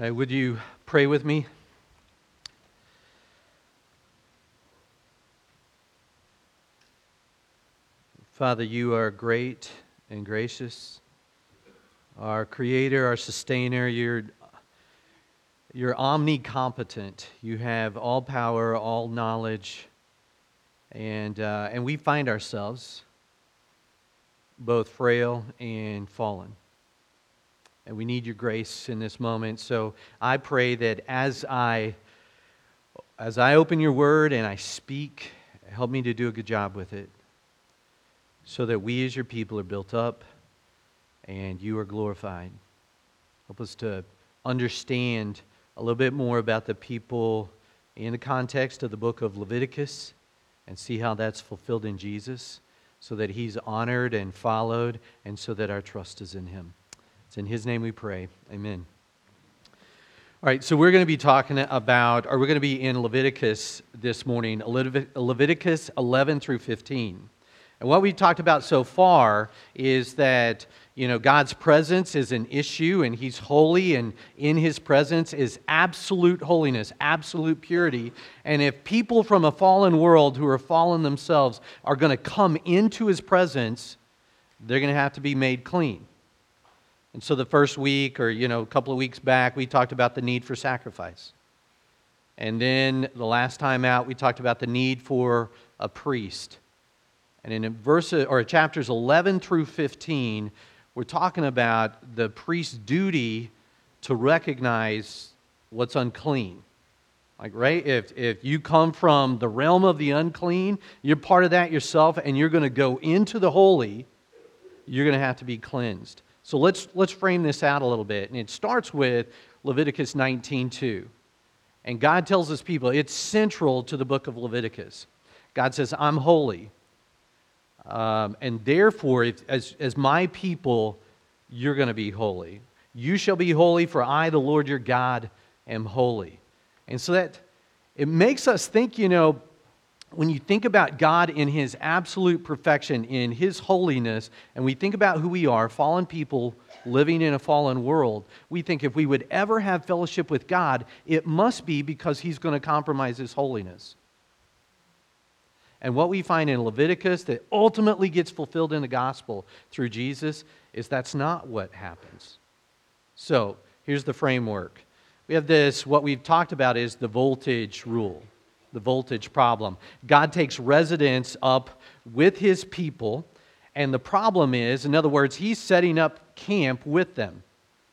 right, would you pray with me? Father, you are great and gracious. Our creator, our sustainer, you're, you're omnicompetent. You have all power, all knowledge. And, uh, and we find ourselves both frail and fallen. And we need your grace in this moment. So I pray that as I as I open your word and I speak, help me to do a good job with it. So that we as your people are built up and you are glorified. Help us to understand a little bit more about the people in the context of the book of Leviticus and see how that's fulfilled in Jesus so that he's honored and followed and so that our trust is in him. It's in His name we pray. Amen. All right, so we're going to be talking about, or we're going to be in Leviticus this morning, Leviticus 11 through 15. And what we've talked about so far is that, you know, God's presence is an issue and He's holy, and in His presence is absolute holiness, absolute purity. And if people from a fallen world who are fallen themselves are going to come into His presence, they're going to have to be made clean. And so the first week or, you know, a couple of weeks back, we talked about the need for sacrifice. And then the last time out, we talked about the need for a priest. And in verses or chapters 11 through 15, we're talking about the priest's duty to recognize what's unclean. Like, right? If, if you come from the realm of the unclean, you're part of that yourself, and you're going to go into the holy, you're going to have to be cleansed. So let's, let's frame this out a little bit. And it starts with Leviticus 19.2. And God tells his people, it's central to the book of Leviticus. God says, I'm holy. Um, and therefore, if, as, as my people, you're going to be holy. You shall be holy, for I, the Lord your God, am holy. And so that it makes us think, you know, when you think about God in His absolute perfection, in His holiness, and we think about who we are, fallen people living in a fallen world, we think if we would ever have fellowship with God, it must be because He's going to compromise His holiness. And what we find in Leviticus that ultimately gets fulfilled in the gospel through Jesus is that's not what happens. So here's the framework. We have this, what we've talked about is the voltage rule the voltage problem. God takes residence up with his people, and the problem is, in other words, he's setting up camp with them.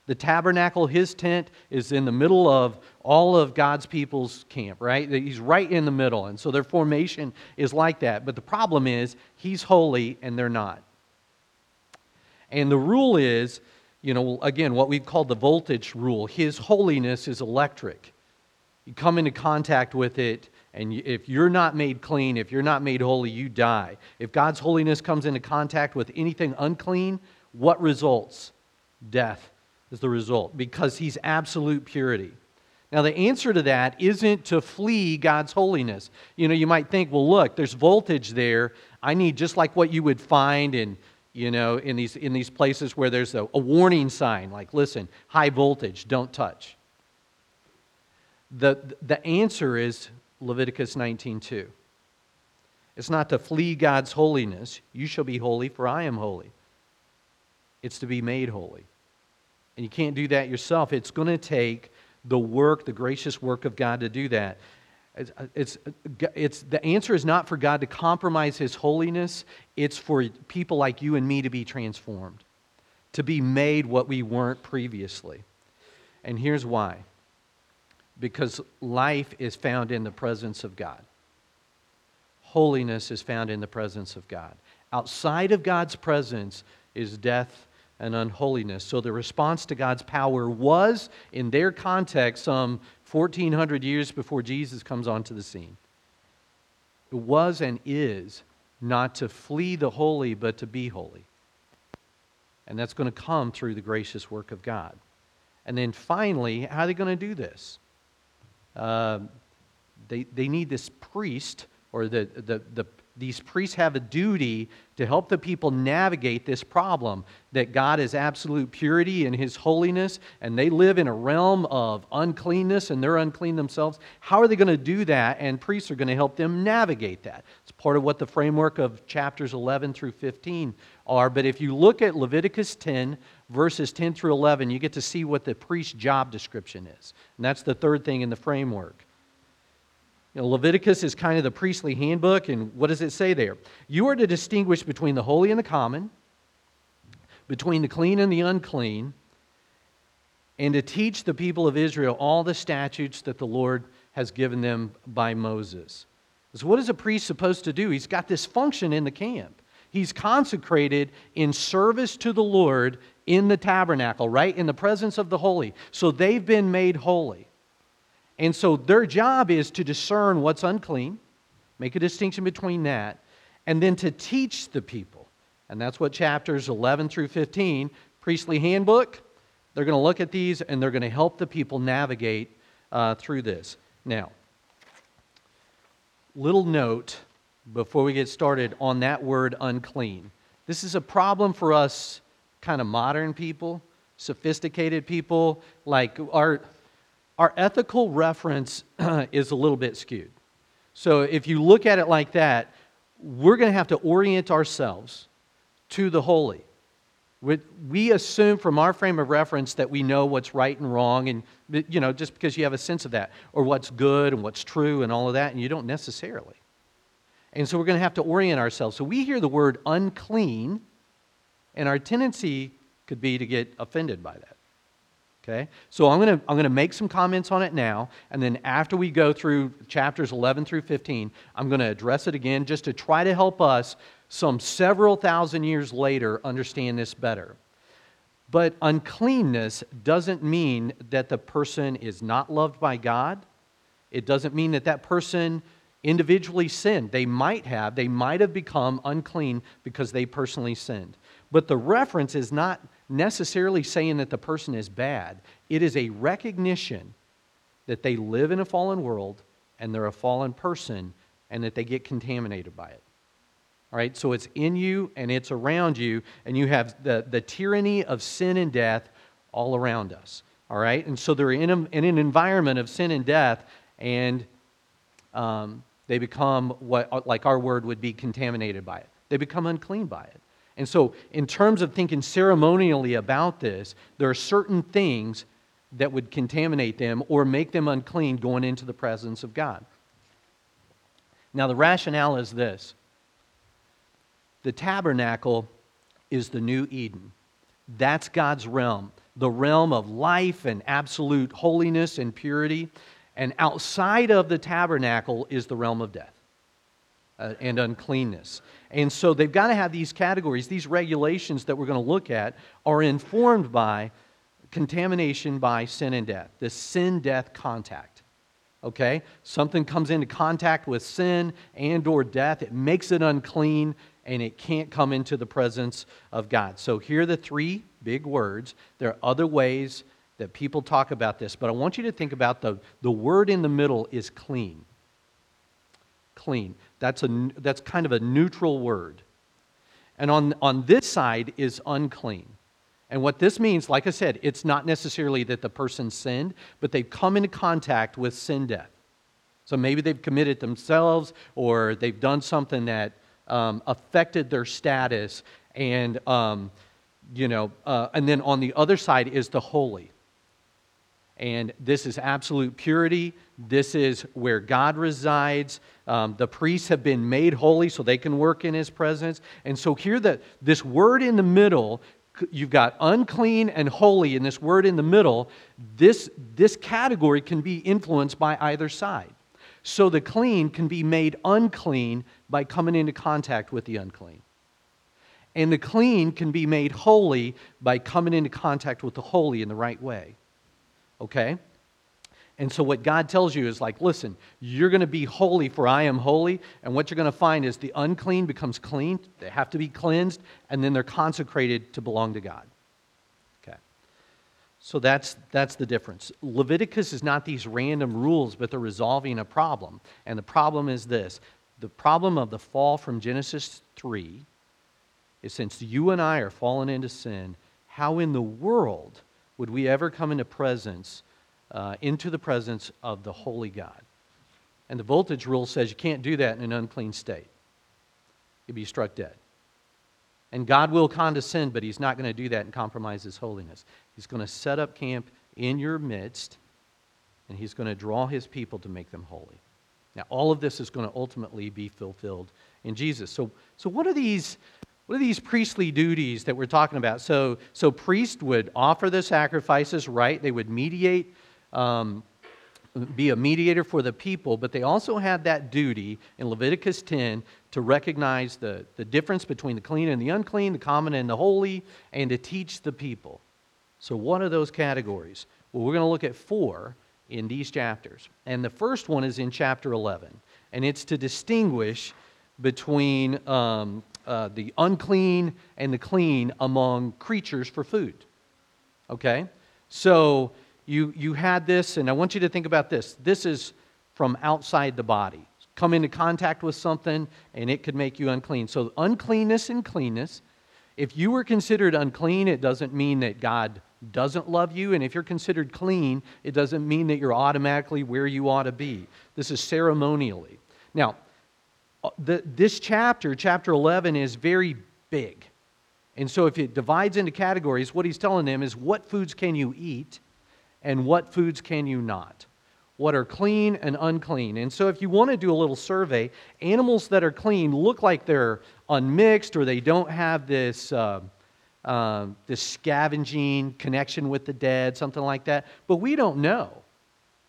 The tabernacle, his tent, is in the middle of all of God's people's camp, right? He's right in the middle. And so their formation is like that. But the problem is, he's holy and they're not. And the rule is, you know, again, what we've called the voltage rule. His holiness is electric. You come into contact with it, and if you're not made clean, if you're not made holy, you die. If God's holiness comes into contact with anything unclean, what results? Death is the result because He's absolute purity. Now, the answer to that isn't to flee God's holiness. You know, you might think, well, look, there's voltage there. I need just like what you would find in, you know, in these, in these places where there's a, a warning sign, like, listen, high voltage, don't touch. The, the answer is Leviticus 19:2. It's not to flee God's holiness. You shall be holy, for I am holy. It's to be made holy. And you can't do that yourself. It's going to take the work, the gracious work of God to do that. It's, it's, it's, the answer is not for God to compromise his holiness, it's for people like you and me to be transformed, to be made what we weren't previously. And here's why because life is found in the presence of God. Holiness is found in the presence of God. Outside of God's presence is death and unholiness. So the response to God's power was, in their context, some 1400 years before Jesus comes onto the scene. It was and is not to flee the holy, but to be holy. And that's going to come through the gracious work of God. And then finally, how are they going to do this? Um, they, they need this priest or the, the, the, these priests have a duty to help the people navigate this problem that God is absolute purity and his holiness, and they live in a realm of uncleanness and they're unclean themselves. How are they going to do that? And priests are going to help them navigate that. It's part of what the framework of chapters 11 through 15 are. But if you look at Leviticus 10, verses 10 through 11, you get to see what the priest's job description is. And that's the third thing in the framework. You know, Leviticus is kind of the priestly handbook, and what does it say there? You are to distinguish between the holy and the common, between the clean and the unclean, and to teach the people of Israel all the statutes that the Lord has given them by Moses. So, what is a priest supposed to do? He's got this function in the camp. He's consecrated in service to the Lord in the tabernacle, right? In the presence of the holy. So they've been made holy. And so their job is to discern what's unclean, make a distinction between that, and then to teach the people. And that's what chapters 11 through 15, priestly handbook, they're going to look at these and they're going to help the people navigate uh, through this. Now, little note before we get started on that word unclean. This is a problem for us kind of modern people, sophisticated people. Like our, our ethical reference is a little bit skewed. So if you look at it like that, we're going to have to orient ourselves to the holy. We assume from our frame of reference that we know what's right and wrong, and you know, just because you have a sense of that, or what's good and what's true and all of that, and you don't necessarily. And so we're going to have to orient ourselves. So we hear the word unclean, and our tendency could be to get offended by that. Okay? So I'm going to I'm going to make some comments on it now, and then after we go through chapters 11 through 15, I'm going to address it again just to try to help us some several thousand years later understand this better. But uncleanness doesn't mean that the person is not loved by God. It doesn't mean that that person individually sinned. They might have. They might have become unclean because they personally sinned. But the reference is not necessarily saying that the person is bad, it is a recognition that they live in a fallen world and they're a fallen person and that they get contaminated by it. All right, so it's in you and it's around you, and you have the, the tyranny of sin and death all around us. All right, and so they're in, a, in an environment of sin and death, and um, they become what, like our word would be, contaminated by it. They become unclean by it. And so, in terms of thinking ceremonially about this, there are certain things that would contaminate them or make them unclean going into the presence of God. Now, the rationale is this the tabernacle is the new Eden. That's God's realm, the realm of life and absolute holiness and purity. And outside of the tabernacle is the realm of death uh, and uncleanness. And so they've got to have these categories. These regulations that we're going to look at are informed by contamination by sin and death, the sin death contact. Okay? Something comes into contact with sin and or death, it makes it unclean and it can't come into the presence of God. So here are the three big words. There are other ways that people talk about this, but I want you to think about the, the word in the middle is clean. Clean. That's, a, that's kind of a neutral word. And on, on this side is unclean. And what this means, like I said, it's not necessarily that the person sinned, but they've come into contact with sin death. So maybe they've committed themselves or they've done something that um, affected their status. And, um, you know, uh, and then on the other side is the holy. And this is absolute purity. This is where God resides. Um, the priests have been made holy so they can work in his presence. And so here, the, this word in the middle, you've got unclean and holy in this word in the middle. This, this category can be influenced by either side. So the clean can be made unclean by coming into contact with the unclean. And the clean can be made holy by coming into contact with the holy in the right way okay? And so, what God tells you is like, listen, you're going to be holy, for I am holy. And what you're going to find is the unclean becomes clean. They have to be cleansed, and then they're consecrated to belong to God. Okay. So, that's, that's the difference. Leviticus is not these random rules, but they're resolving a problem. And the problem is this the problem of the fall from Genesis 3 is since you and I are fallen into sin, how in the world would we ever come into presence, uh, into the presence of the holy God? And the voltage rule says you can't do that in an unclean state. You'd be struck dead. And God will condescend, but He's not going to do that and compromise His holiness. He's going to set up camp in your midst, and He's going to draw His people to make them holy. Now, all of this is going to ultimately be fulfilled in Jesus. So, so what are these? What are these priestly duties that we're talking about? So, so priests would offer the sacrifices, right? They would mediate um, be a mediator for the people, but they also had that duty in Leviticus 10 to recognize the, the difference between the clean and the unclean, the common and the holy, and to teach the people. So, what are those categories? Well, we're going to look at four in these chapters. And the first one is in chapter 11, and it's to distinguish between um, uh, the unclean and the clean among creatures for food. Okay? So, you, you had this, and I want you to think about this. This is from outside the body. Come into contact with something, and it could make you unclean. So, uncleanness and cleanness. If you were considered unclean, it doesn't mean that God doesn't love you. And if you're considered clean, it doesn't mean that you're automatically where you ought to be. This is ceremonially. Now, the, this chapter, chapter 11, is very big. And so, if it divides into categories, what he's telling them is what foods can you eat and what foods can you not? What are clean and unclean? And so, if you want to do a little survey, animals that are clean look like they're unmixed or they don't have this, uh, uh, this scavenging connection with the dead, something like that. But we don't know.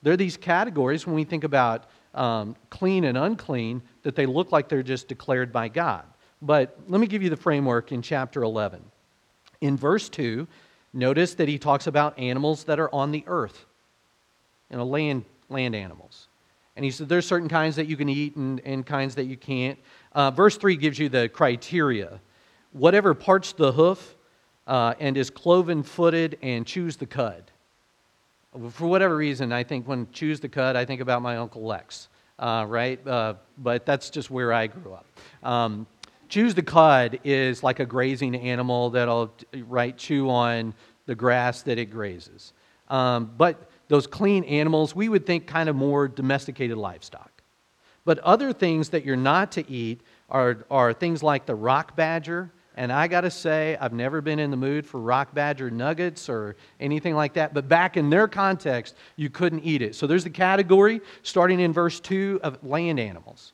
There are these categories when we think about um, clean and unclean that they look like they're just declared by God. But let me give you the framework in chapter 11. In verse 2, Notice that he talks about animals that are on the earth, you know, land, land animals. And he said there's certain kinds that you can eat and, and kinds that you can't. Uh, verse 3 gives you the criteria. Whatever parts the hoof uh, and is cloven footed and chews the cud. For whatever reason, I think when chews the cud, I think about my Uncle Lex, uh, right? Uh, but that's just where I grew up. Um, Chews the cud is like a grazing animal that'll right chew on the grass that it grazes. Um, but those clean animals, we would think kind of more domesticated livestock. But other things that you're not to eat are, are things like the rock badger. And I got to say, I've never been in the mood for rock badger nuggets or anything like that. But back in their context, you couldn't eat it. So there's the category starting in verse 2 of land animals.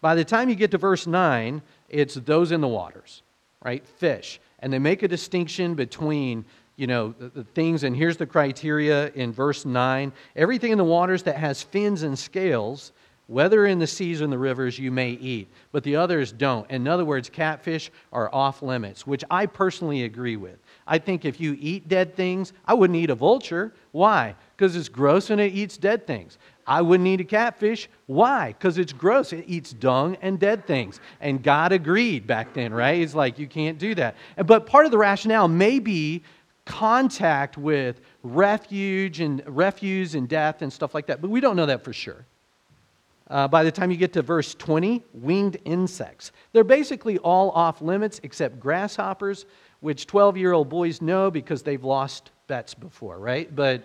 By the time you get to verse 9, it's those in the waters, right? Fish. And they make a distinction between, you know, the, the, things, and here's the criteria in verse 9 everything in the waters that has fins and scales, whether in the seas or in the rivers, you may eat, but the others don't. In other words, catfish are off limits, which I personally agree with. I think if you eat dead things, I wouldn't eat a vulture. Why? Because it's gross and it eats dead things. I wouldn't eat a catfish. Why? Because it's gross. It eats dung and dead things. And God agreed back then, right? He's like, you can't do that. But part of the rationale may be contact with refuge and refuse and death and stuff like that. But we don't know that for sure. Uh, by the time you get to verse 20, winged insects. They're basically all off limits except grasshoppers, which 12 year old boys know because they've lost bets before, right? But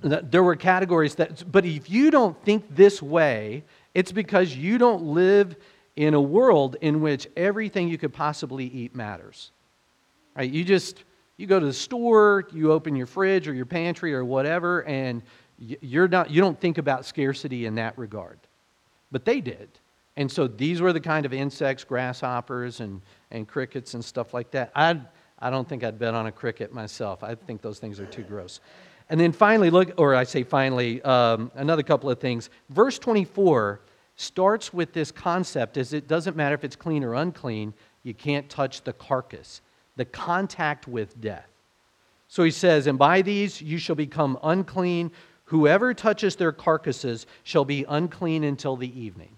there were categories that, but if you don't think this way, it's because you don't live in a world in which everything you could possibly eat matters. Right? You just, you go to the store, you open your fridge or your pantry or whatever, and you're not, you don't think about scarcity in that regard. But they did. And so these were the kind of insects, grasshoppers and, and crickets and stuff like that. I, I don't think I'd bet on a cricket myself. I think those things are too gross. And then finally, look, or I say finally, um, another couple of things. Verse 24 starts with this concept as it doesn't matter if it's clean or unclean, you can't touch the carcass, the contact with death. So he says, And by these you shall become unclean. Whoever touches their carcasses shall be unclean until the evening.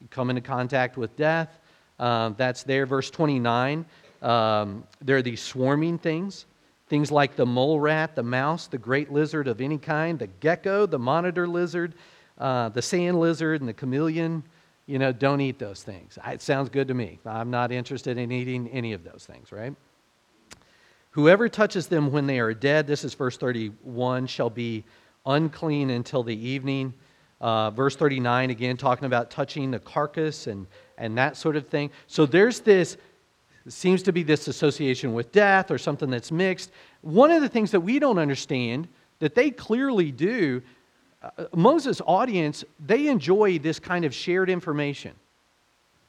You come into contact with death. Uh, that's there. Verse 29. Um, there are these swarming things. Things like the mole rat, the mouse, the great lizard of any kind, the gecko, the monitor lizard, uh, the sand lizard, and the chameleon, you know, don't eat those things. It sounds good to me. I'm not interested in eating any of those things, right? Whoever touches them when they are dead, this is verse 31, shall be unclean until the evening. Uh, verse 39, again, talking about touching the carcass and, and that sort of thing. So there's this, seems to be this association with death or something that's mixed. One of the things that we don't understand that they clearly do, uh, Moses' audience, they enjoy this kind of shared information.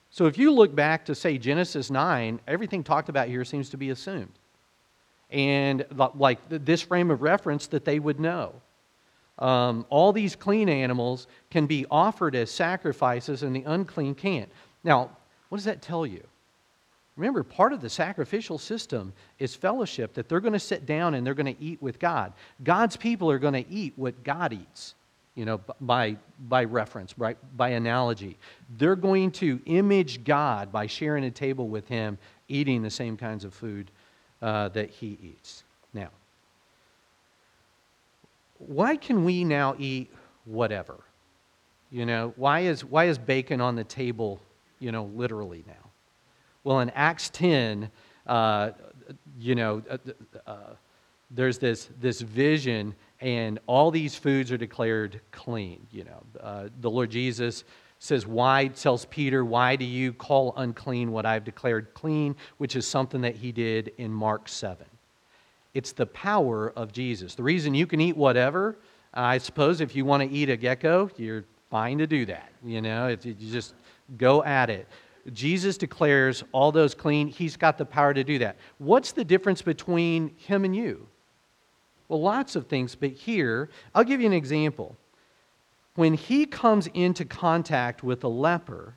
So if you look back to, say, Genesis 9, everything talked about here seems to be assumed. And like this frame of reference that they would know. Um, all these clean animals can be offered as sacrifices, and the unclean can't. Now, what does that tell you? Remember, part of the sacrificial system is fellowship, that they're going to sit down and they're going to eat with God. God's people are going to eat what God eats, you know, by, by reference, by, by analogy. They're going to image God by sharing a table with Him, eating the same kinds of food uh, that He eats. Why can we now eat whatever? You know, why is, why is bacon on the table, you know, literally now? Well, in Acts 10, uh, you know, uh, uh, there's this, this vision, and all these foods are declared clean. You know, uh, the Lord Jesus says, Why, tells Peter, Why do you call unclean what I've declared clean? Which is something that he did in Mark 7. It's the power of Jesus. The reason you can eat whatever, I suppose if you want to eat a gecko, you're fine to do that. You know, you just go at it. Jesus declares all those clean. He's got the power to do that. What's the difference between him and you? Well, lots of things, but here, I'll give you an example. When he comes into contact with a leper,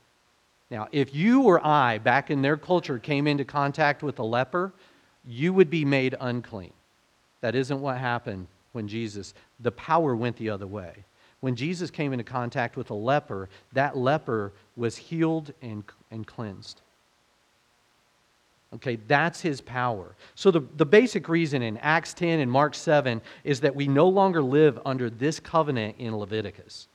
now, if you or I, back in their culture, came into contact with a leper, you would be made unclean. That isn't what happened when Jesus, the power went the other way. When Jesus came into contact with a leper, that leper was healed and, and cleansed. Okay, that's his power. So, the, the basic reason in Acts 10 and Mark 7 is that we no longer live under this covenant in Leviticus.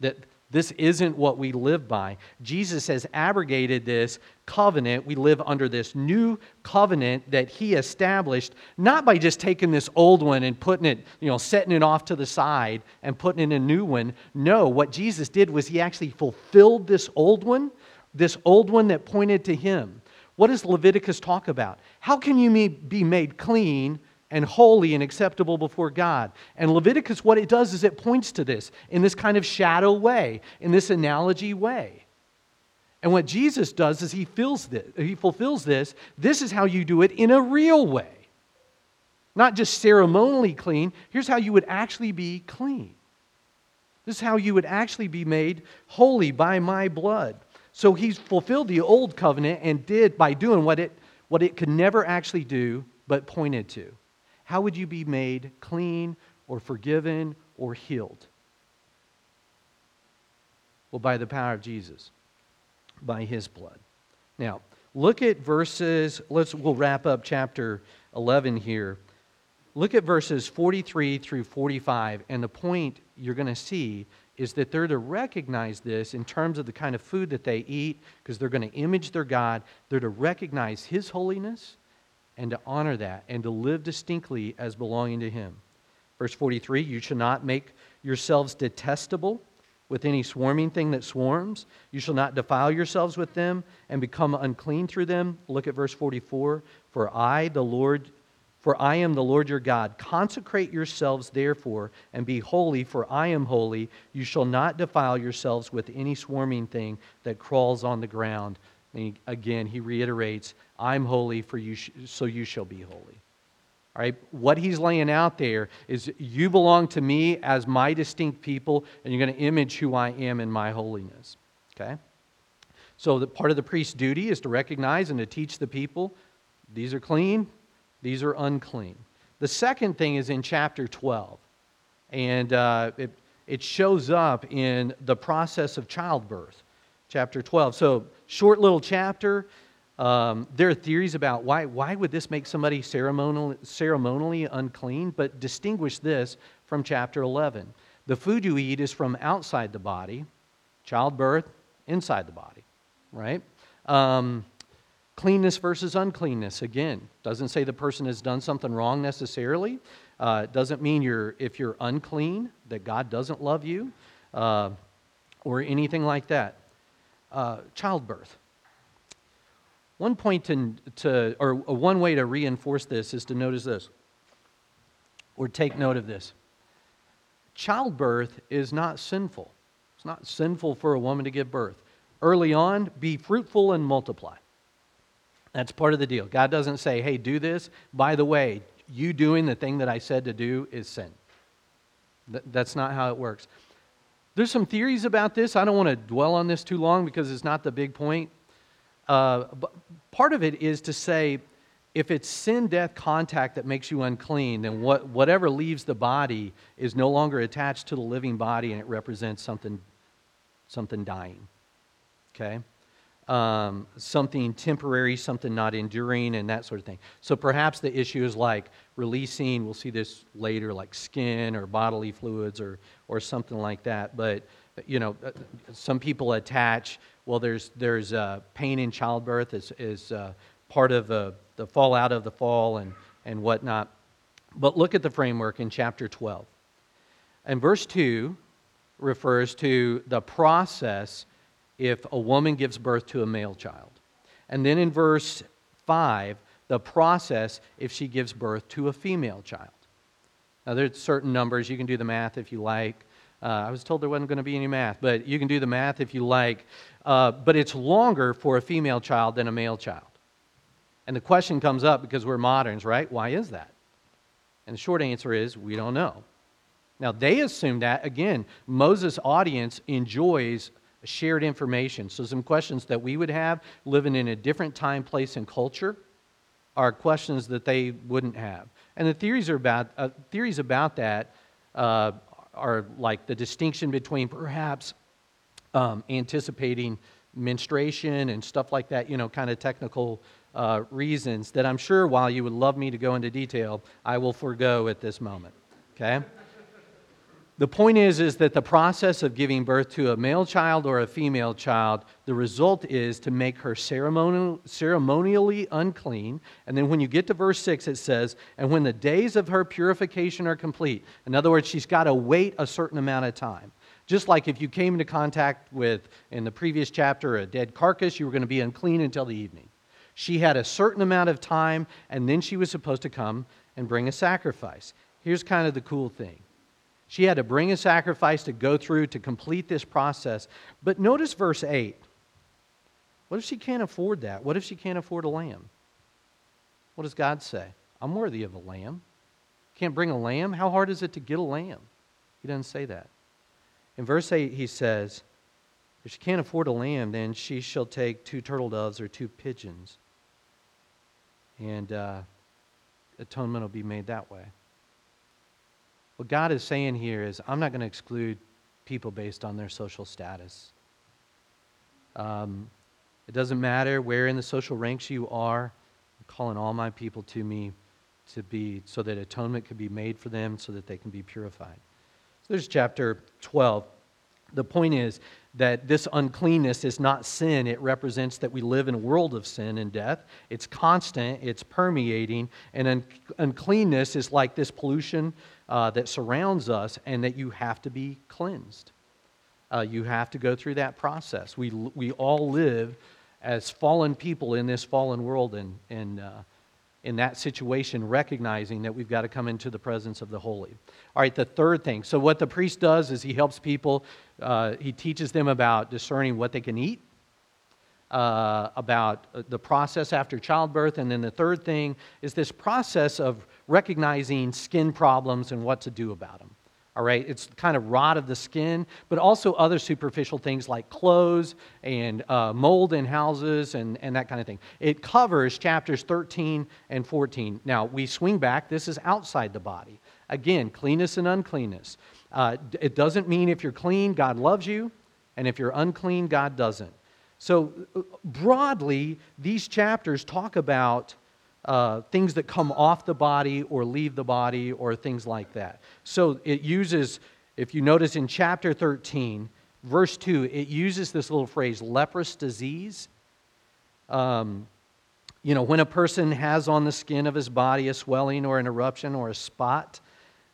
That this isn't what we live by. Jesus has abrogated this covenant. We live under this new covenant that he established, not by just taking this old one and putting it, you know, setting it off to the side and putting in a new one. No, what Jesus did was he actually fulfilled this old one, this old one that pointed to him. What does Leviticus talk about? How can you be made clean and holy and acceptable before God. And Leviticus, what it does is it points to this in this kind of shadow way, in this analogy way. And what Jesus does is he, fills this, he fulfills this. This is how you do it in a real way. Not just ceremonially clean. Here's how you would actually be clean. This is how you would actually be made holy by my blood. So he's fulfilled the old covenant and did by doing what it, what it could never actually do, but pointed to. How would you be made clean or forgiven or healed? Well, by the power of Jesus, by his blood. Now, look at verses, let's we'll wrap up chapter 11 here. Look at verses 43 through 45, and the point you're going to see is that they're to recognize this in terms of the kind of food that they eat, because they're going to image their God. They're to recognize His holiness and to honor that and to live distinctly as belonging to Him. Verse 43 You shall not make yourselves detestable with any swarming thing that swarms. You shall not defile yourselves with them and become unclean through them. Look at verse 44 For I, the Lord, for I am the Lord your God. Consecrate yourselves, therefore, and be holy, for I am holy. You shall not defile yourselves with any swarming thing that crawls on the ground. And again, he reiterates, I'm holy, for you sh- so you shall be holy. All right, what he's laying out there is you belong to me as my distinct people, and you're going to image who I am in my holiness. Okay? So, the part of the priest's duty is to recognize and to teach the people these are clean, these are unclean. The second thing is in chapter 12, and uh, it, it shows up in the process of childbirth chapter 12. So, short little chapter. Um, there are theories about why, why would this make somebody ceremonially, ceremonially unclean, but distinguish this from chapter 11. The food you eat is from outside the body, childbirth, inside the body, right? Um, cleanness versus uncleanness, again, doesn't say the person has done something wrong necessarily. Uh, doesn't mean you're, if you're unclean, that God doesn't love you uh, or anything like that. Uh, childbirth. One point to, to, or one way to reinforce this is to notice this, or take note of this. Childbirth is not sinful. It's not sinful for a woman to give birth. Early on, be fruitful and multiply. That's part of the deal. God doesn't say, hey, do this. By the way, you doing the thing that I said to do is sin. That's not how it works. There's some theories about this. I don't want to dwell on this too long because it's not the big point. Uh, but part of it is to say if it's sin, death, contact that makes you unclean, then what, whatever leaves the body is no longer attached to the living body and it represents something, something dying. Okay? Um, something temporary, something not enduring, and that sort of thing. So perhaps the issue is like releasing, we'll see this later, like skin or bodily fluids or, or something like that. But, you know, uh, some people attach, well, there's, there's uh, pain in childbirth is, is uh, part of uh, the fallout of the fall and, and whatnot. But look at the framework in chapter 12. And verse 2 refers to the process if a woman gives birth to a male child. And then in verse 5, the process if she gives birth to a female child. Now, there's certain numbers. You can do the math if you like. Uh, I was told there wasn't going to be any math, but you can do the math if you like. Uh, but it's longer for a female child than a male child. And the question comes up because we're moderns, right? Why is that? And the short answer is we don't know. Now, they assume that, again, Moses' audience enjoys shared information. So, some questions that we would have living in a different time, place, and culture are questions that they wouldn't have. And the theories, are about, uh, theories about that uh, are like the distinction between perhaps um, anticipating menstruation and stuff like that, you know, kind of technical uh, reasons that I'm sure while you would love me to go into detail, I will forego at this moment. Okay? The point is, is that the process of giving birth to a male child or a female child, the result is to make her ceremonial, ceremonially unclean. And then when you get to verse 6, it says, and when the days of her purification are complete. In other words, she's got to wait a certain amount of time. Just like if you came into contact with, in the previous chapter, a dead carcass, you were going to be unclean until the evening. She had a certain amount of time, and then she was supposed to come and bring a sacrifice. Here's kind of the cool thing she had to bring a sacrifice to go through to complete this process. But notice verse 8. What if she can't afford that? What if she can't afford a lamb? What does God say? I'm worthy of a lamb. Can't bring a lamb? How hard is it to get a lamb? He doesn't say that. In verse 8, he says, If she can't afford a lamb, then she shall take two turtle doves or two pigeons. And uh, atonement will be made that way. What God is saying here is, I'm not going to exclude people based on their social status. Um, it doesn't matter where in the social ranks you are. I'm calling all my people to me to be so that atonement can be made for them so that they can be purified. So there's chapter 12. The point is that this uncleanness is not sin. It represents that we live in a world of sin and death. It's constant, it's permeating, and un- uncleanness is like this pollution uh, that surrounds us, and that you have to be cleansed. Uh, you have to go through that process. We, we all live as fallen people in this fallen world, and, and uh, in that situation, recognizing that we've got to come into the presence of the holy. All right, the third thing. So, what the priest does is he helps people, uh, he teaches them about discerning what they can eat, uh, about uh, the process after childbirth. And then the third thing is this process of recognizing skin problems and what to do about them. All right, it's kind of rot of the skin, but also other superficial things like clothes and uh, mold in houses and, and that kind of thing. It covers chapters 13 and 14. Now, we swing back, this is outside the body. Again, cleanness and uncleanness. Uh, it doesn't mean if you're clean, God loves you, and if you're unclean, God doesn't. So, uh, broadly, these chapters talk about uh, things that come off the body or leave the body or things like that. So it uses, if you notice in chapter 13, verse 2, it uses this little phrase, leprous disease. Um, you know, when a person has on the skin of his body a swelling or an eruption or a spot,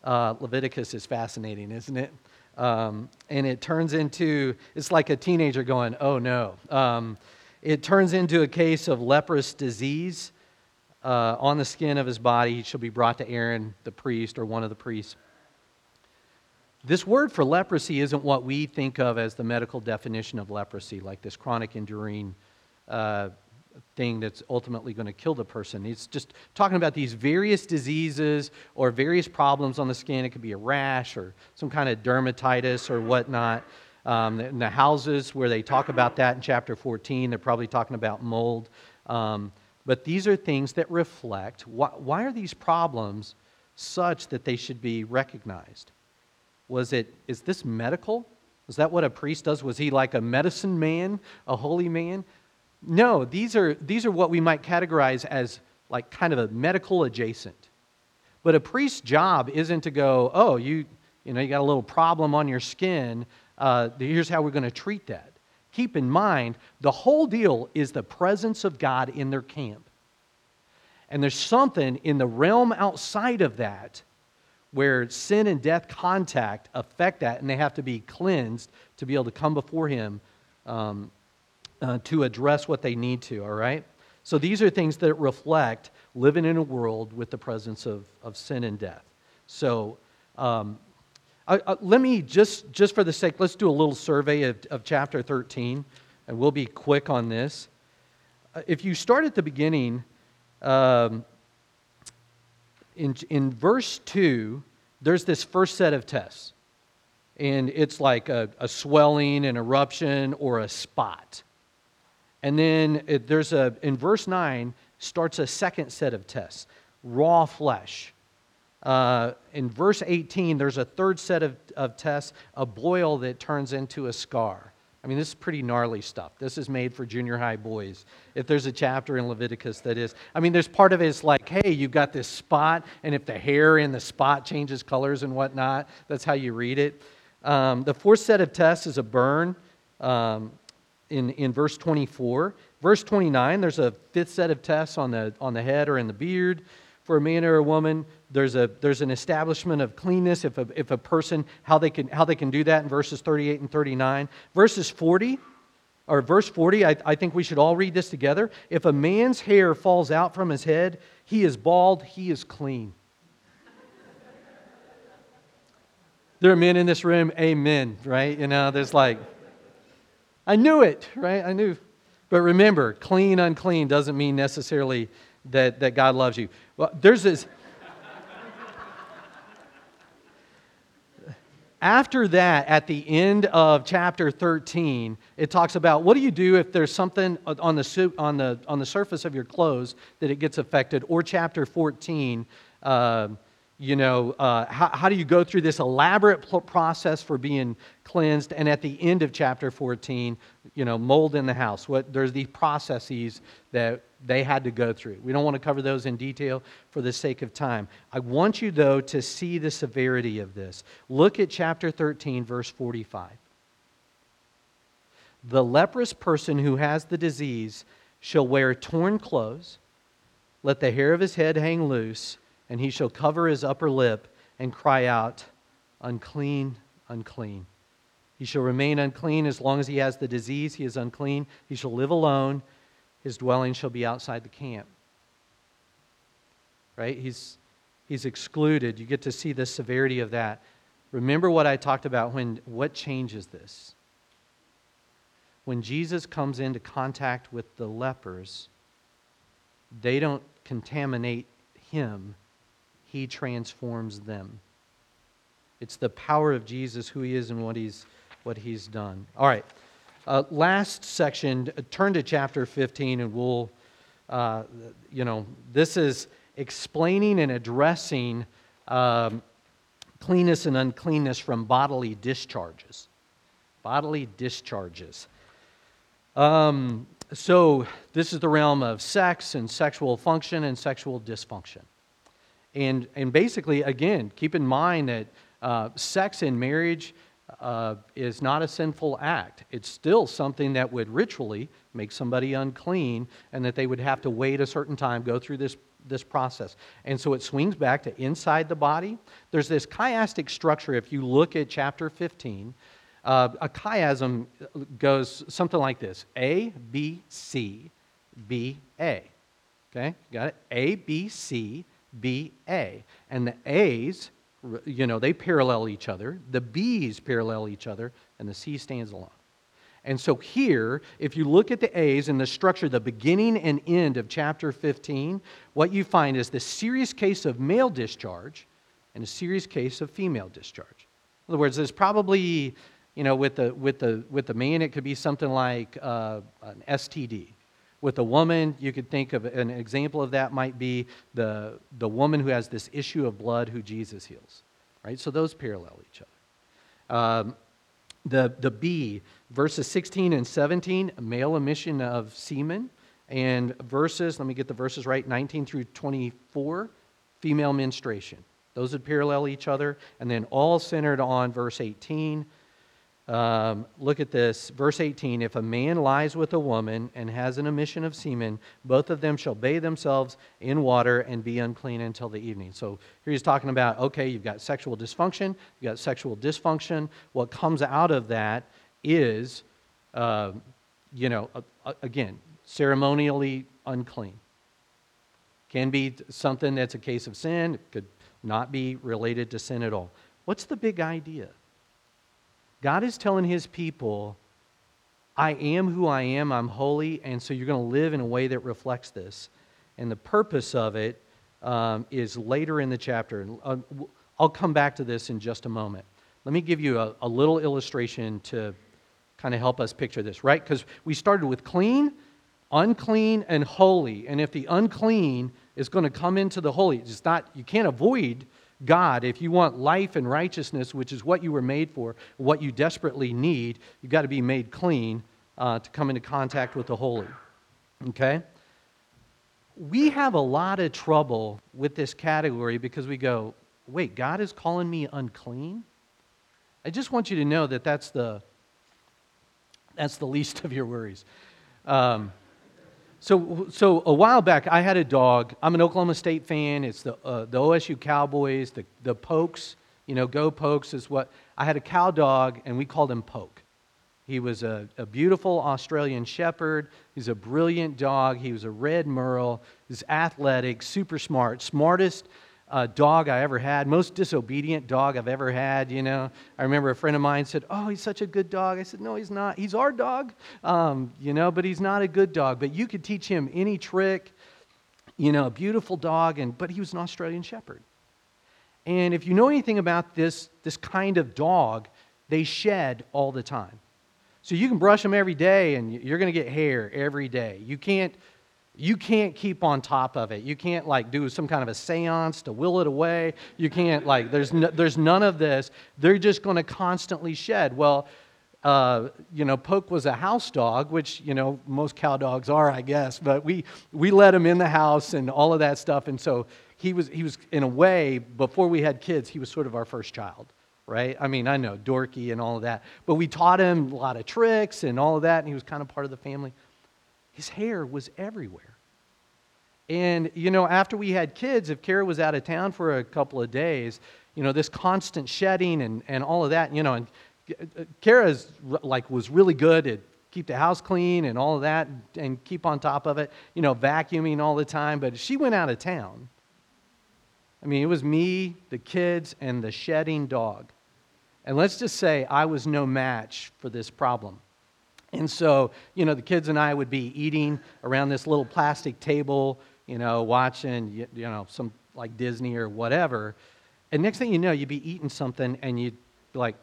uh, Leviticus is fascinating, isn't it? Um, and it turns into, it's like a teenager going, oh no. Um, it turns into a case of leprous disease uh, on the skin of his body. He shall be brought to Aaron, the priest, or one of the priests. This word for leprosy isn't what we think of as the medical definition of leprosy, like this chronic enduring uh, thing that's ultimately going to kill the person. It's just talking about these various diseases or various problems on the skin. It could be a rash or some kind of dermatitis or whatnot. Um, in the houses where they talk about that in chapter 14, they're probably talking about mold. Um, but these are things that reflect why, why are these problems such that they should be recognized? Was it, is this medical? Is that what a priest does? Was he like a medicine man, a holy man? No, these are, these are what we might categorize as like kind of a medical adjacent. But a priest's job isn't to go, oh, you, you know, you got a little problem on your skin. Uh, here's how we're going to treat that. Keep in mind, the whole deal is the presence of God in their camp. And there's something in the realm outside of that where sin and death contact affect that, and they have to be cleansed to be able to come before Him um, uh, to address what they need to, all right? So these are things that reflect living in a world with the presence of, of sin and death. So um, I, I, let me just, just for the sake, let's do a little survey of, of chapter 13, and we'll be quick on this. Uh, if you start at the beginning, um, in, in verse 2, there's this first set of tests. And it's like a, a swelling, an eruption, or a spot. And then it, there's a, in verse 9, starts a second set of tests raw flesh. Uh, in verse 18, there's a third set of, of tests a boil that turns into a scar. I mean, this is pretty gnarly stuff. This is made for junior high boys. If there's a chapter in Leviticus that is, I mean, there's part of it is like, hey, you've got this spot, and if the hair in the spot changes colors and whatnot, that's how you read it. Um, the fourth set of tests is a burn um, in, in verse 24. Verse 29, there's a fifth set of tests on the, on the head or in the beard for a man or a woman. There's, a, there's an establishment of cleanness if a, if a person, how they, can, how they can do that in verses 38 and 39. Verses 40, or verse 40, I, I think we should all read this together. If a man's hair falls out from his head, he is bald, he is clean. there are men in this room, amen, right? You know, there's like, I knew it, right? I knew. But remember, clean, unclean doesn't mean necessarily that, that God loves you. Well, there's this. After that, at the end of chapter 13, it talks about what do you do if there's something on the, on the, on the surface of your clothes that it gets affected, or chapter 14, uh, you know, uh, how, how, do you go through this elaborate process for being cleansed? And at the end of chapter 14, you know, mold in the house. What, there's these processes that they had to go through. We don't want to cover those in detail for the sake of time. I want you, though, to see the severity of this. Look at chapter 13, verse 45. The leprous person who has the disease shall wear torn clothes, let the hair of his head hang loose and he shall cover his upper lip and cry out, Unclean, unclean. He shall remain unclean as long as he has the disease. He is unclean. He shall live alone. His dwelling shall be outside the camp. Right? He's, he's excluded. You get to see the severity of that. Remember what I talked about when what changes this? When Jesus comes into contact with the lepers, they don't contaminate him he transforms them. It's the power of Jesus, who he is, and what he's, what he's done. All right. Uh, last section, uh, turn to chapter 15, and we'll, uh, you know, this is explaining and addressing um, cleanness and uncleanness from bodily discharges. Bodily discharges. Um, so, this is the realm of sex and sexual function and sexual dysfunction. And, and basically, again, keep in mind that uh, sex in marriage uh, is not a sinful act. It's still something that would ritually make somebody unclean and that they would have to wait a certain time, go through this, this process. And so it swings back to inside the body. There's this chiastic structure. If you look at chapter 15, uh, a chiasm goes something like this A, B, C, B, A. Okay, got it? A, B, C, B, A. And the A's you know, they parallel each other. The B's parallel each other, and the C stands alone. And so here, if you look at the A's and the structure, the beginning and end of chapter 15, what you find is the serious case of male discharge and a serious case of female discharge. In other words, there's probably, you know, with the, with the, with the man, it could be something like uh, an STD, with a woman, you could think of an example of that might be the, the woman who has this issue of blood who Jesus heals, right? So those parallel each other. Um, the, the B, verses 16 and 17, male emission of semen, and verses, let me get the verses right, 19 through 24, female menstruation. Those would parallel each other, and then all centered on verse 18, um, look at this, verse 18. If a man lies with a woman and has an emission of semen, both of them shall bathe themselves in water and be unclean until the evening. So here he's talking about okay, you've got sexual dysfunction, you've got sexual dysfunction. What comes out of that is, uh, you know, again, ceremonially unclean. Can be something that's a case of sin, it could not be related to sin at all. What's the big idea? God is telling his people, I am who I am, I'm holy, and so you're going to live in a way that reflects this. And the purpose of it um, is later in the chapter. Uh, I'll come back to this in just a moment. Let me give you a, a little illustration to kind of help us picture this, right? Because we started with clean, unclean, and holy. And if the unclean is going to come into the holy, it's not, you can't avoid God, if you want life and righteousness, which is what you were made for, what you desperately need, you've got to be made clean uh, to come into contact with the holy. Okay? We have a lot of trouble with this category because we go, wait, God is calling me unclean? I just want you to know that that's the, that's the least of your worries. Um, so, so a while back, I had a dog. I'm an Oklahoma State fan. It's the, uh, the OSU Cowboys, the, the Pokes. You know, go Pokes is what. I had a cow dog, and we called him Poke. He was a, a beautiful Australian Shepherd. He's a brilliant dog. He was a red merle. He's athletic, super smart, smartest uh, dog I ever had, most disobedient dog I've ever had. You know, I remember a friend of mine said, "Oh, he's such a good dog." I said, "No, he's not. He's our dog, um, you know, but he's not a good dog. But you could teach him any trick. You know, a beautiful dog, and but he was an Australian Shepherd. And if you know anything about this this kind of dog, they shed all the time. So you can brush them every day, and you're going to get hair every day. You can't you can't keep on top of it. You can't like do some kind of a seance to will it away. You can't like, there's, no, there's none of this. They're just going to constantly shed. Well, uh, you know, Poke was a house dog, which, you know, most cow dogs are, I guess, but we, we let him in the house and all of that stuff. And so he was, he was, in a way, before we had kids, he was sort of our first child, right? I mean, I know, dorky and all of that. But we taught him a lot of tricks and all of that, and he was kind of part of the family. His hair was everywhere. And, you know, after we had kids, if Kara was out of town for a couple of days, you know, this constant shedding and, and all of that, you know, and uh, Kara's like was really good at keep the house clean and all of that and keep on top of it, you know, vacuuming all the time. But she went out of town. I mean, it was me, the kids, and the shedding dog. And let's just say I was no match for this problem. And so, you know, the kids and I would be eating around this little plastic table, you know, watching, you, know, some like Disney or whatever. And next thing you know, you'd be eating something and you'd be like,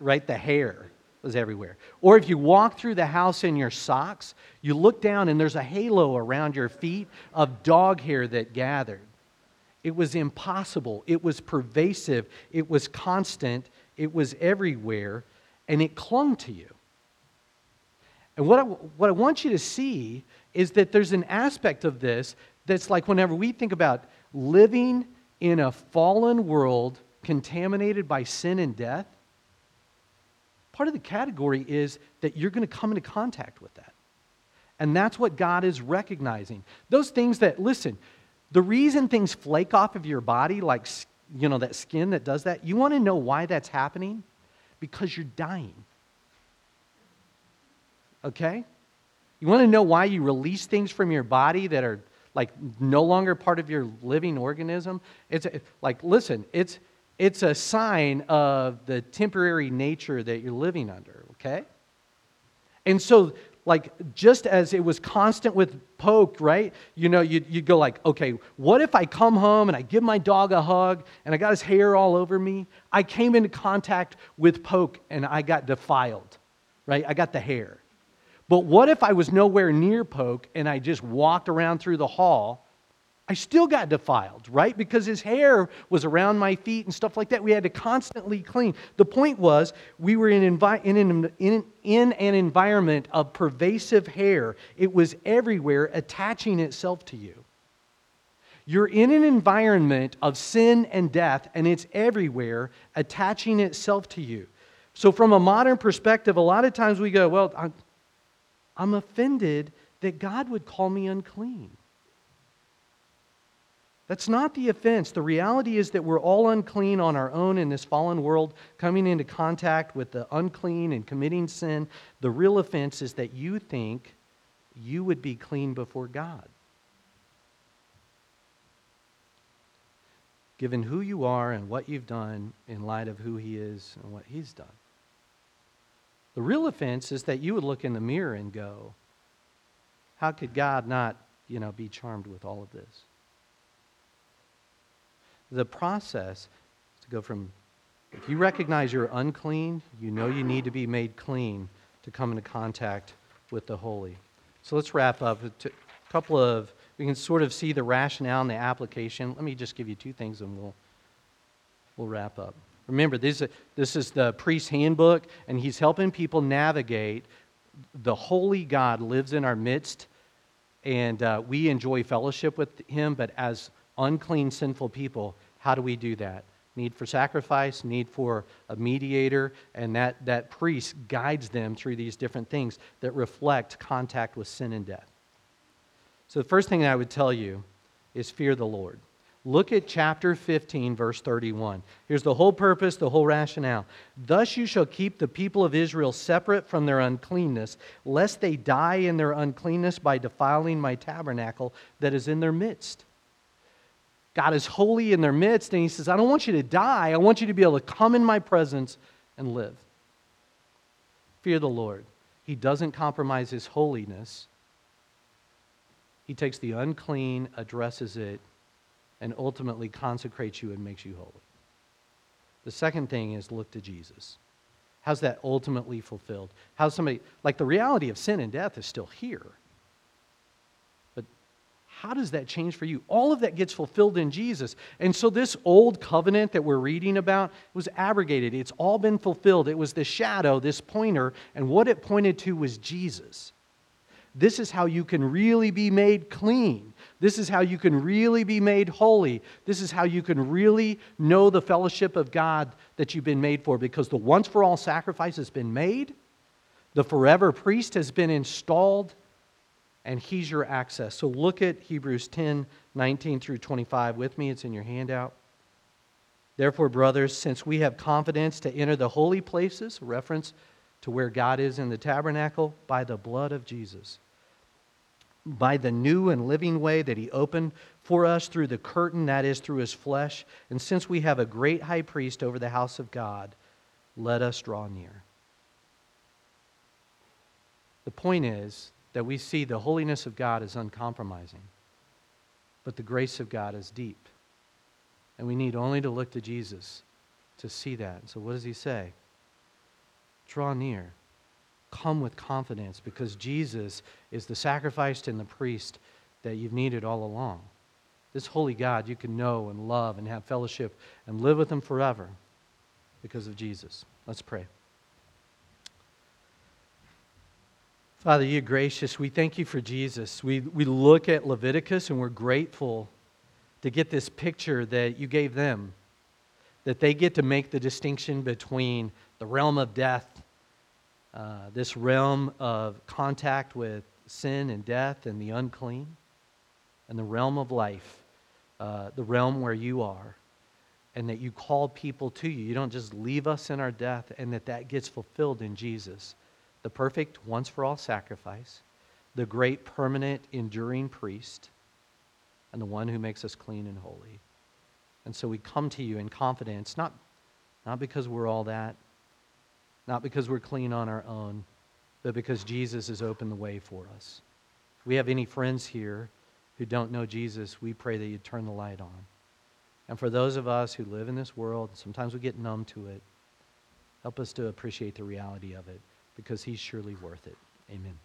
right, the hair was everywhere. Or if you walk through the house in your socks, you look down and there's a halo around your feet of dog hair that gathered. It was impossible. It was pervasive. It was constant. It was everywhere. And it clung to you. And what I, what I want you to see is that there's an aspect of this that's like whenever we think about living in a fallen world contaminated by sin and death, part of the category is that you're going to come into contact with that. And that's what God is recognizing. Those things that, listen, the reason things flake off of your body, like, you know, that skin that does that, you want to know why that's happening? Because you're dying. Okay? You want to know why you release things from your body that are like no longer part of your living organism? It's like, listen, it's, it's a sign of the temporary nature that you're living under, okay? And so, like, just as it was constant with Poke, right? You know, you'd, you'd go like, okay, what if I come home and I give my dog a hug and I got his hair all over me? I came into contact with Poke and I got defiled, right? I got the hair. But what if I was nowhere near Poke and I just walked around through the hall? I still got defiled, right? Because his hair was around my feet and stuff like that. We had to constantly clean. The point was, we were in, envi- in, an, in, in an environment of pervasive hair. It was everywhere, attaching itself to you. You're in an environment of sin and death, and it's everywhere, attaching itself to you. So, from a modern perspective, a lot of times we go, Well, I'm, I'm offended that God would call me unclean. That's not the offense. The reality is that we're all unclean on our own in this fallen world, coming into contact with the unclean and committing sin. The real offense is that you think you would be clean before God. Given who you are and what you've done in light of who He is and what He's done. The real offense is that you would look in the mirror and go, How could God not, you know, be charmed with all of this? The process to go from, if you recognize you're unclean, you know you need to be made clean to come into contact with the holy. So let's wrap up. A couple of, we can sort of see the rationale and the application. Let me just give you two things and we'll, we'll wrap up. Remember, this, this is the priest's handbook, and he's helping people navigate. The holy God lives in our midst, and uh, we enjoy fellowship with him, but as unclean, sinful people, how do we do that? Need for sacrifice, need for a mediator, and that, that priest guides them through these different things that reflect contact with sin and death. So, the first thing I would tell you is fear the Lord. Look at chapter 15, verse 31. Here's the whole purpose, the whole rationale. Thus you shall keep the people of Israel separate from their uncleanness, lest they die in their uncleanness by defiling my tabernacle that is in their midst. God is holy in their midst, and He says, I don't want you to die. I want you to be able to come in my presence and live. Fear the Lord. He doesn't compromise His holiness, He takes the unclean, addresses it, and ultimately consecrates you and makes you holy. The second thing is look to Jesus. How's that ultimately fulfilled? How's somebody, like the reality of sin and death is still here. But how does that change for you? All of that gets fulfilled in Jesus. And so this old covenant that we're reading about was abrogated. It's all been fulfilled. It was the shadow, this pointer, and what it pointed to was Jesus. This is how you can really be made clean. This is how you can really be made holy. This is how you can really know the fellowship of God that you've been made for because the once for all sacrifice has been made, the forever priest has been installed, and he's your access. So look at Hebrews 10 19 through 25 with me. It's in your handout. Therefore, brothers, since we have confidence to enter the holy places, reference to where God is in the tabernacle, by the blood of Jesus by the new and living way that he opened for us through the curtain, that is, through his flesh. And since we have a great high priest over the house of God, let us draw near. The point is that we see the holiness of God is uncompromising, but the grace of God is deep. And we need only to look to Jesus to see that. So, what does he say? Draw near come with confidence because Jesus is the sacrifice and the priest that you've needed all along. This holy God you can know and love and have fellowship and live with him forever because of Jesus. Let's pray. Father, you're gracious. We thank you for Jesus. We, we look at Leviticus and we're grateful to get this picture that you gave them, that they get to make the distinction between the realm of death uh, this realm of contact with sin and death and the unclean, and the realm of life, uh, the realm where you are, and that you call people to you. You don't just leave us in our death, and that that gets fulfilled in Jesus, the perfect once for all sacrifice, the great permanent enduring priest, and the one who makes us clean and holy. And so we come to you in confidence, not, not because we're all that, not because we're clean on our own, but because Jesus has opened the way for us. If we have any friends here who don't know Jesus, we pray that you turn the light on. And for those of us who live in this world, sometimes we get numb to it, help us to appreciate the reality of it because he's surely worth it. Amen.